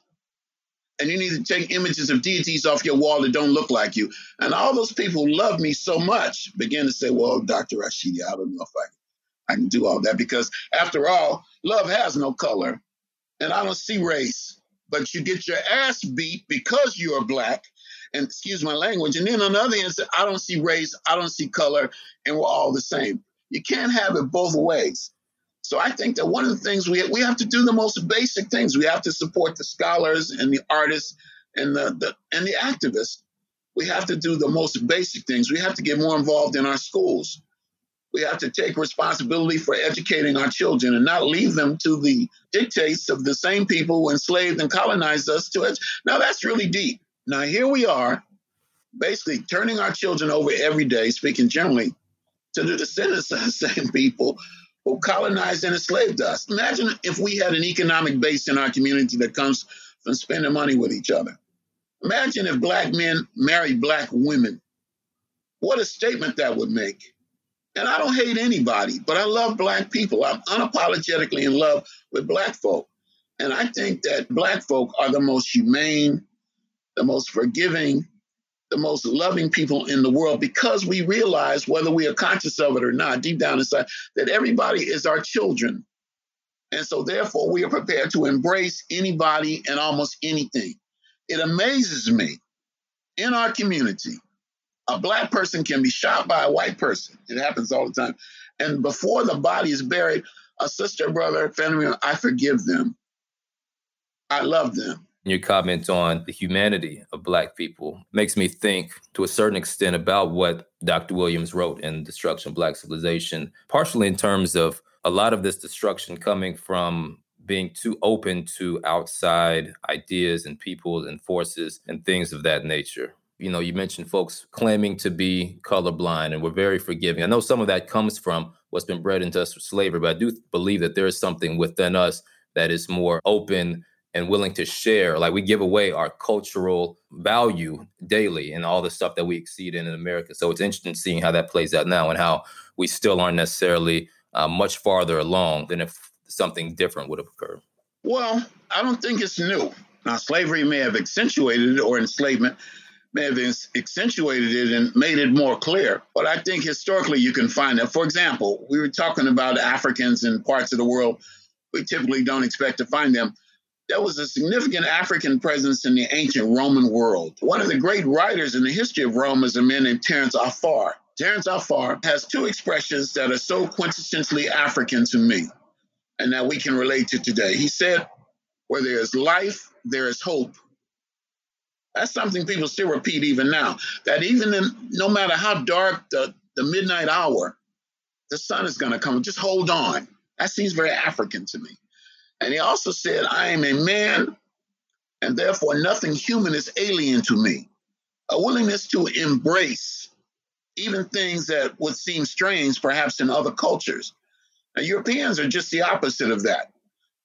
and you need to take images of deities off your wall that don't look like you. And all those people who love me so much begin to say, well, Dr. Rashidi, I don't know if I, I can do all that because after all, love has no color and I don't see race, but you get your ass beat because you're black and excuse my language. And then on the other hand, I don't see race, I don't see color, and we're all the same. You can't have it both ways. So I think that one of the things we we have to do the most basic things. We have to support the scholars and the artists and the, the and the activists. We have to do the most basic things. We have to get more involved in our schools. We have to take responsibility for educating our children and not leave them to the dictates of the same people who enslaved and colonized us to it. Now that's really deep. Now here we are basically turning our children over every day, speaking generally, to the descendants of the same people who colonized and enslaved us. Imagine if we had an economic base in our community that comes from spending money with each other. Imagine if black men married black women. What a statement that would make. And I don't hate anybody, but I love black people. I'm unapologetically in love with black folk. And I think that black folk are the most humane, the most forgiving, the most loving people in the world because we realize, whether we are conscious of it or not, deep down inside, that everybody is our children. And so, therefore, we are prepared to embrace anybody and almost anything. It amazes me in our community, a black person can be shot by a white person. It happens all the time. And before the body is buried, a sister, brother, family member, I forgive them. I love them. Your comment on the humanity of Black people makes me think to a certain extent about what Dr. Williams wrote in Destruction of Black Civilization, partially in terms of a lot of this destruction coming from being too open to outside ideas and people and forces and things of that nature. You know, you mentioned folks claiming to be colorblind and we're very forgiving. I know some of that comes from what's been bred into us through slavery, but I do believe that there is something within us that is more open and willing to share. Like we give away our cultural value daily and all the stuff that we exceed in in America. So it's interesting seeing how that plays out now and how we still aren't necessarily uh, much farther along than if something different would have occurred? Well, I don't think it's new. Now, slavery may have accentuated or enslavement may have accentuated it and made it more clear. But I think historically you can find that. For example, we were talking about Africans in parts of the world we typically don't expect to find them. There was a significant African presence in the ancient Roman world. One of the great writers in the history of Rome is a man named Terence Afer. Terence Afer has two expressions that are so quintessentially African to me and that we can relate to today. He said, Where there is life, there is hope. That's something people still repeat even now. That even in, no matter how dark the, the midnight hour, the sun is going to come. Just hold on. That seems very African to me. And he also said, I am a man, and therefore nothing human is alien to me. A willingness to embrace even things that would seem strange, perhaps in other cultures. Now, Europeans are just the opposite of that.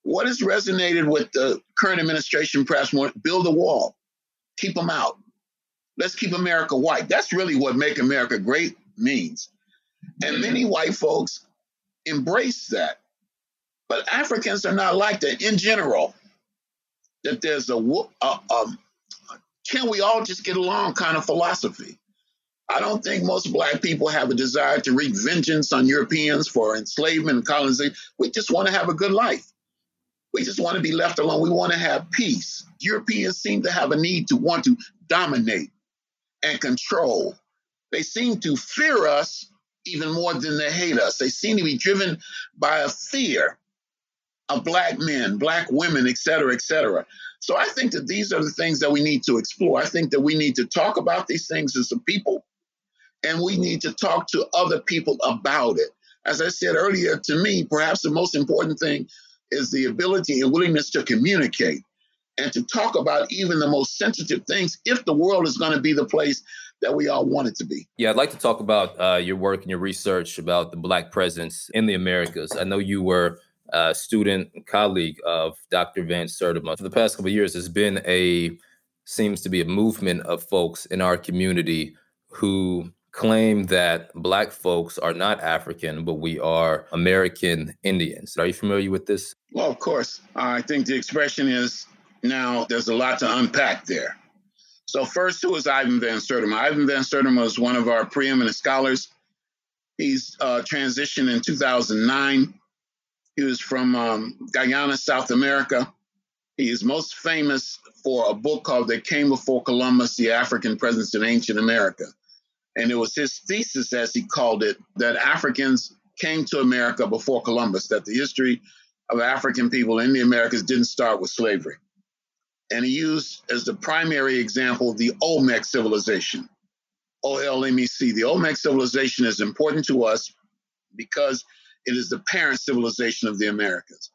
What has resonated with the current administration, perhaps more, build a wall, keep them out. Let's keep America white. That's really what make America great means. And many white folks embrace that. But Africans are not like that in general. That there's a, a, a can we all just get along kind of philosophy. I don't think most black people have a desire to wreak vengeance on Europeans for enslavement and colonization. We just want to have a good life. We just want to be left alone. We want to have peace. Europeans seem to have a need to want to dominate and control. They seem to fear us even more than they hate us. They seem to be driven by a fear of black men, black women, et cetera, et cetera. So I think that these are the things that we need to explore. I think that we need to talk about these things as a people and we need to talk to other people about it. As I said earlier, to me, perhaps the most important thing is the ability and willingness to communicate and to talk about even the most sensitive things if the world is going to be the place that we all want it to be. Yeah, I'd like to talk about uh, your work and your research about the Black presence in the Americas. I know you were a student colleague of Dr. Van Sertima. For the past couple years, there's been a seems to be a movement of folks in our community who claim that black folks are not African, but we are American Indians. Are you familiar with this? Well, of course. I think the expression is now there's a lot to unpack there. So, first, who is Ivan Van Sertima? Ivan Van Sertima is one of our preeminent scholars. He's uh, transitioned in 2009. He was from um, Guyana, South America. He is most famous for a book called They Came Before Columbus The African Presence in Ancient America. And it was his thesis, as he called it, that Africans came to America before Columbus, that the history of African people in the Americas didn't start with slavery. And he used as the primary example the Olmec civilization, OLMEC. The Olmec civilization is important to us because it is the parent civilization of the Americas.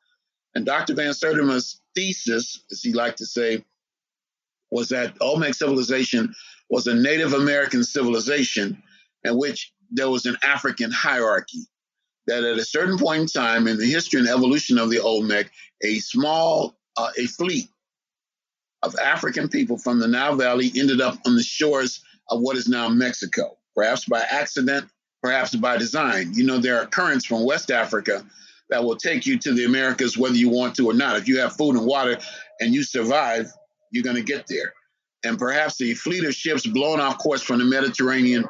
And Dr. Van Sertima's thesis, as he liked to say, was that Olmec civilization was a Native American civilization in which there was an African hierarchy. That at a certain point in time in the history and evolution of the Olmec, a small, uh, a fleet of African people from the Nile Valley ended up on the shores of what is now Mexico, perhaps by accident, perhaps by design. You know, there are currents from West Africa that will take you to the Americas whether you want to or not. If you have food and water and you survive, you're going to get there. And perhaps the fleet of ships blown off course from the Mediterranean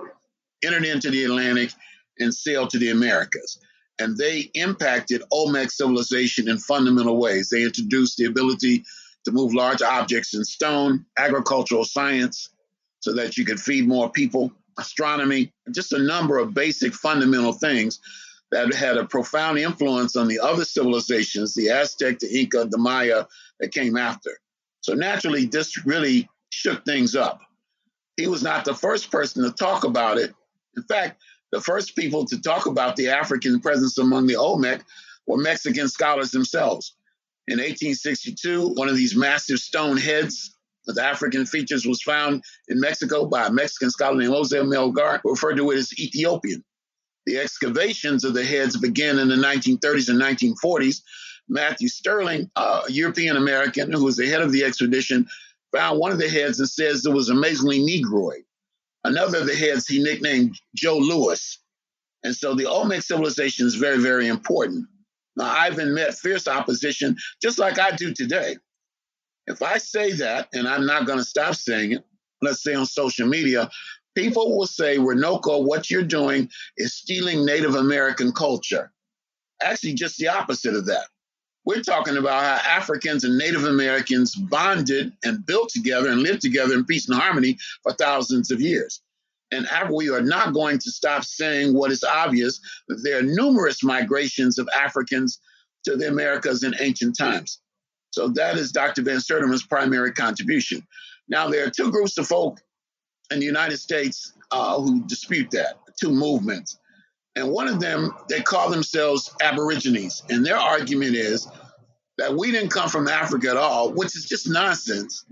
entered into the Atlantic and sailed to the Americas. And they impacted Olmec civilization in fundamental ways. They introduced the ability to move large objects in stone, agricultural science, so that you could feed more people, astronomy, just a number of basic fundamental things that had a profound influence on the other civilizations, the Aztec, the Inca, the Maya that came after. So naturally, this really shook things up. He was not the first person to talk about it. In fact, the first people to talk about the African presence among the Olmec were Mexican scholars themselves. In 1862, one of these massive stone heads with African features was found in Mexico by a Mexican scholar named Jose Melgar, referred to it as Ethiopian. The excavations of the heads began in the 1930s and 1940s. Matthew Stirling, a European American who was the head of the expedition, found one of the heads and says it was amazingly Negroid. Another of the heads he nicknamed Joe Louis. And so the Olmec civilization is very, very important. Now, Ivan met fierce opposition, just like I do today. If I say that, and I'm not going to stop saying it, let's say on social media, people will say, Runoko, what you're doing is stealing Native American culture. Actually, just the opposite of that. We're talking about how Africans and Native Americans bonded and built together and lived together in peace and harmony for thousands of years. And we are not going to stop saying what is obvious that there are numerous migrations of Africans to the Americas in ancient times. So that is Dr. Van Sertima's primary contribution. Now, there are two groups of folk in the United States uh, who dispute that, two movements. And one of them, they call themselves Aborigines. And their argument is that we didn't come from Africa at all, which is just nonsense,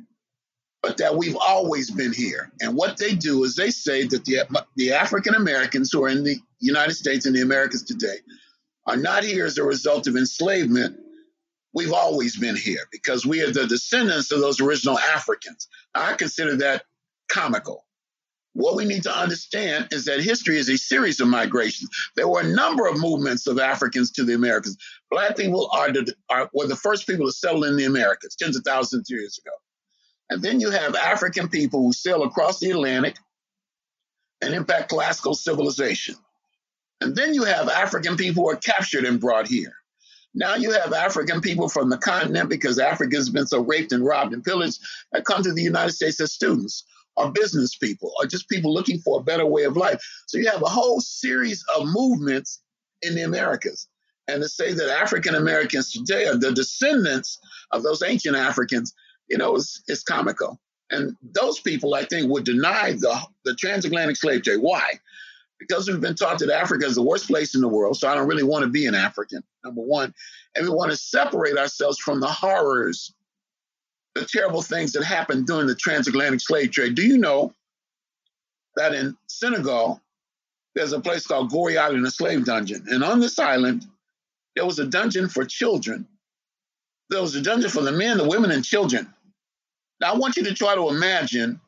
but that we've always been here. And what they do is they say that the, the African Americans who are in the United States and the Americas today are not here as a result of enslavement. We've always been here because we are the descendants of those original Africans. I consider that comical. What we need to understand is that history is a series of migrations. There were a number of movements of Africans to the Americas. Black people are, the, are were the first people to settle in the Americas tens of thousands of years ago. And then you have African people who sail across the Atlantic and impact classical civilization. And then you have African people who are captured and brought here. Now you have African people from the continent because Africa has been so raped and robbed and pillaged that come to the United States as students or business people or just people looking for a better way of life. So you have a whole series of movements in the Americas. And to say that African Americans today are the descendants of those ancient Africans, you know, is, is comical. And those people, I think, would deny the, the transatlantic slave trade. Why? Because we've been taught that Africa is the worst place in the world. So I don't really want to be an African, number one. And we want to separate ourselves from the horrors the terrible things that happened during the transatlantic slave trade. Do you know that in Senegal, there's a place called Gorée Island, a slave dungeon. And on this island, there was a dungeon for children. There was a dungeon for the men, the women, and children. Now, I want you to try to imagine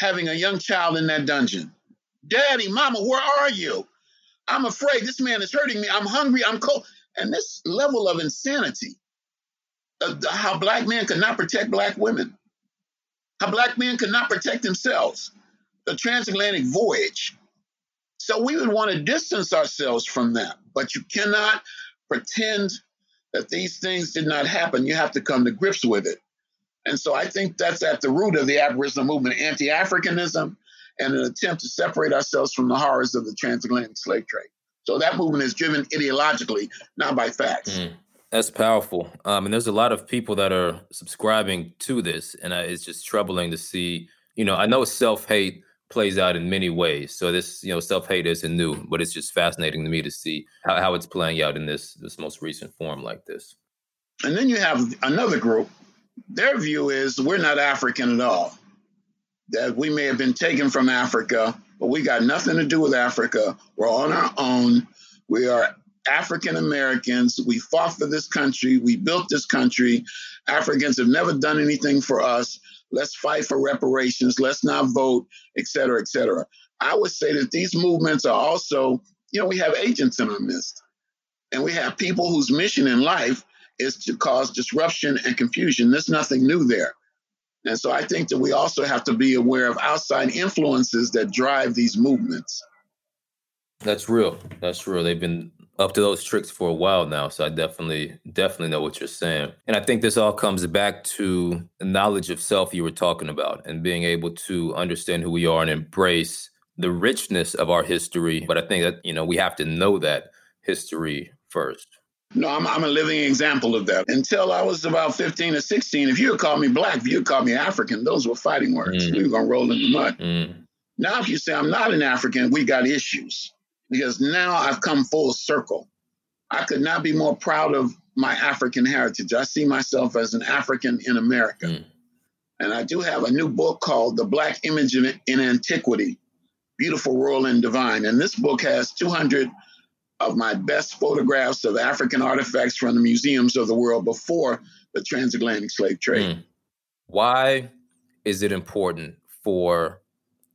having a young child in that dungeon. Daddy, mama, where are you? I'm afraid this man is hurting me. I'm hungry. I'm cold. And this level of insanity uh, how black men could not protect black women, how black men could not protect themselves, the transatlantic voyage. So we would want to distance ourselves from that, but you cannot pretend that these things did not happen. You have to come to grips with it. And so I think that's at the root of the Aboriginal movement, anti Africanism, and an attempt to separate ourselves from the horrors of the transatlantic slave trade. So that movement is driven ideologically, not by facts. Mm. That's powerful. Um, and there's a lot of people that are subscribing to this, and I, it's just troubling to see. You know, I know self hate plays out in many ways. So this, you know, self hate isn't new, but it's just fascinating to me to see how, how it's playing out in this this most recent form like this. And then you have another group. Their view is we're not African at all. That we may have been taken from Africa, but we got nothing to do with Africa. We're on our own. We are African Americans. We fought for this country. We built this country. Africans have never done anything for us. Let's fight for reparations. Let's not vote, et cetera, et cetera. I would say that these movements are also, you know, we have agents in our midst. And we have people whose mission in life is to cause disruption and confusion. There's nothing new there. And so I think that we also have to be aware of outside influences that drive these movements. That's real. That's real. They've been up to those tricks for a while now. So I definitely, definitely know what you're saying. And I think this all comes back to the knowledge of self you were talking about and being able to understand who we are and embrace the richness of our history. But I think that, you know, we have to know that history first. No, I'm, I'm a living example of that. Until I was about 15 or 16, if you had called me black, if you had called me African, those were fighting words. Mm. We were going to roll in the mud. Mm. Now, if you say I'm not an African, we got issues because now I've come full circle. I could not be more proud of my African heritage. I see myself as an African in America. Mm. And I do have a new book called The Black Image in, in Antiquity Beautiful, Royal, and Divine. And this book has 200 of my best photographs of African artifacts from the museums of the world before the transatlantic slave trade. Mm. Why is it important for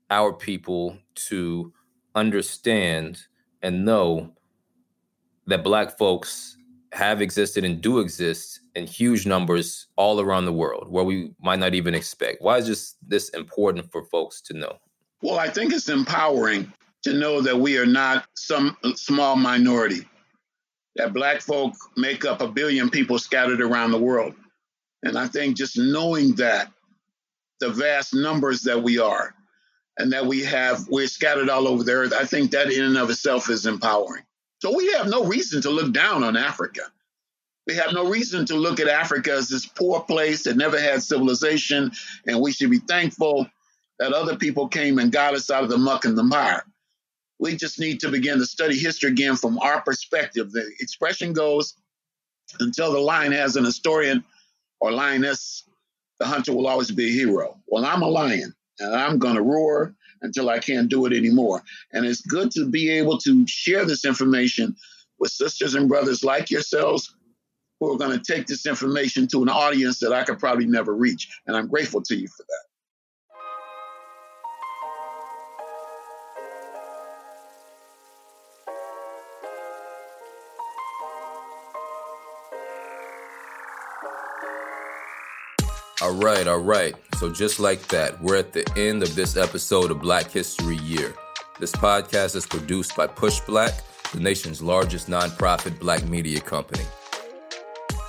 our people to understand and know that Black folks have existed and do exist in huge numbers all around the world where we might not even expect? Why is this, this important for folks to know? Well, I think it's empowering to know that we are not some small minority, that Black folk make up a billion people scattered around the world. And I think just knowing that, the vast numbers that we are, and that we have, we're scattered all over the earth, I think that in and of itself is empowering. So we have no reason to look down on Africa. We have no reason to look at Africa as this poor place that never had civilization, and we should be thankful that other people came and got us out of the muck and the mire. We just need to begin to study history again from our perspective. The expression goes until the lion has an historian or lioness, the hunter will always be a hero. Well, I'm a lion and I'm going to roar until I can't do it anymore. And it's good to be able to share this information with sisters and brothers like yourselves who are going to take this information to an audience that I could probably never reach. And I'm grateful to you for that. All right, all right. So, just like that, we're at the end of this episode of Black History Year. This podcast is produced by PushBlack, the nation's largest nonprofit black media company.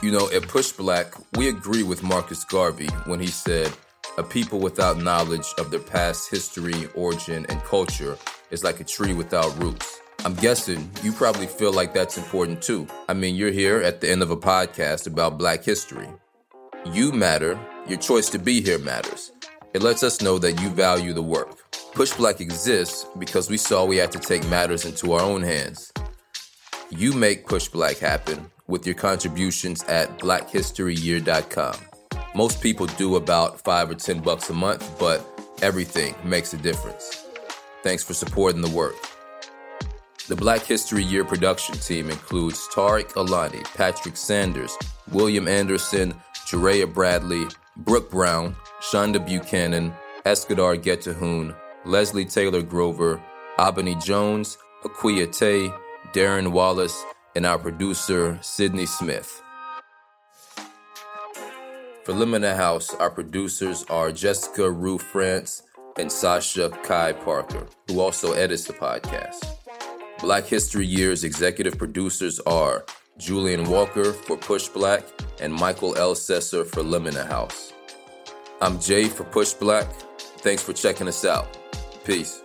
You know, at PushBlack, we agree with Marcus Garvey when he said, A people without knowledge of their past history, origin, and culture is like a tree without roots. I'm guessing you probably feel like that's important too. I mean, you're here at the end of a podcast about black history. You matter your choice to be here matters. It lets us know that you value the work. PushBlack exists because we saw we had to take matters into our own hands. You make PushBlack happen with your contributions at blackhistoryyear.com. Most people do about 5 or 10 bucks a month, but everything makes a difference. Thanks for supporting the work. The Black History Year production team includes Tareq Alani, Patrick Sanders, William Anderson, Jareyah Bradley, Brooke Brown, Shonda Buchanan, Eskedar Getahun, Leslie Taylor Grover, Abeni Jones, Akua Tay, Darren Wallace, and our producer, Cydney Smith. For Limina House, our producers are Jessica Rugh Frantz and Sasha Kai Parker, who also edits the podcast. Black History Year's executive producers are Julian Walker for PushBlack, and Mikel Ellcessor for Limina House. I'm Jay for PushBlack. Thanks for checking us out. Peace.